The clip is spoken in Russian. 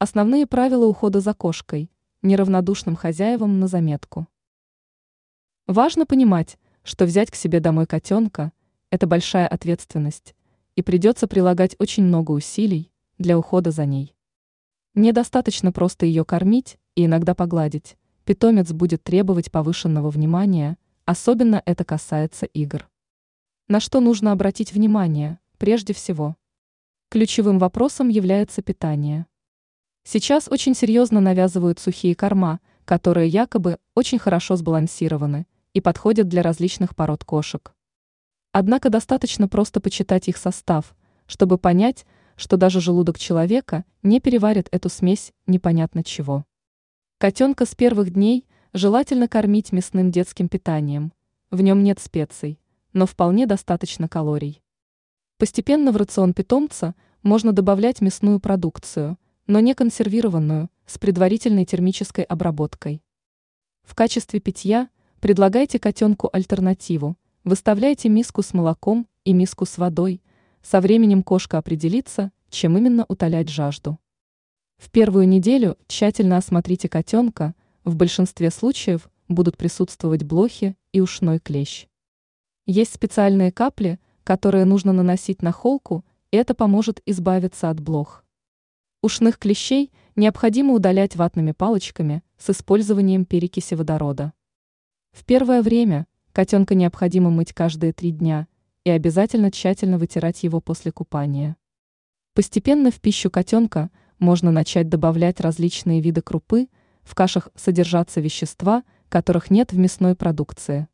Основные правила ухода за кошкой, неравнодушным хозяевам на заметку. Важно понимать, что взять к себе домой котенка – это большая ответственность, и придется прилагать очень много усилий для ухода за ней. Недостаточно просто ее кормить и иногда погладить, питомец будет требовать повышенного внимания, особенно это касается игр. На что нужно обратить внимание, прежде всего? Ключевым вопросом является питание. Сейчас очень серьезно навязывают сухие корма, которые якобы очень хорошо сбалансированы и подходят для различных пород кошек. Однако достаточно просто почитать их состав, чтобы понять, что даже желудок человека не переварит эту смесь непонятно чего. Котенка с первых дней желательно кормить мясным детским питанием. В нем нет специй, но вполне достаточно калорий. Постепенно в рацион питомца можно добавлять мясную продукцию – но не консервированную, с предварительной термической обработкой. В качестве питья предлагайте котенку альтернативу, выставляйте миску с молоком и миску с водой, со временем кошка определится, чем именно утолять жажду. В первую неделю тщательно осмотрите котенка, в большинстве случаев будут присутствовать блохи и ушной клещ. Есть специальные капли, которые нужно наносить на холку, и это поможет избавиться от блох. Ушных клещей необходимо удалять ватными палочками с использованием перекиси водорода. В первое время котенка необходимо мыть каждые три дня и обязательно тщательно вытирать его после купания. Постепенно в пищу котенка можно начать добавлять различные виды крупы, в кашах содержатся вещества, которых нет в мясной продукции.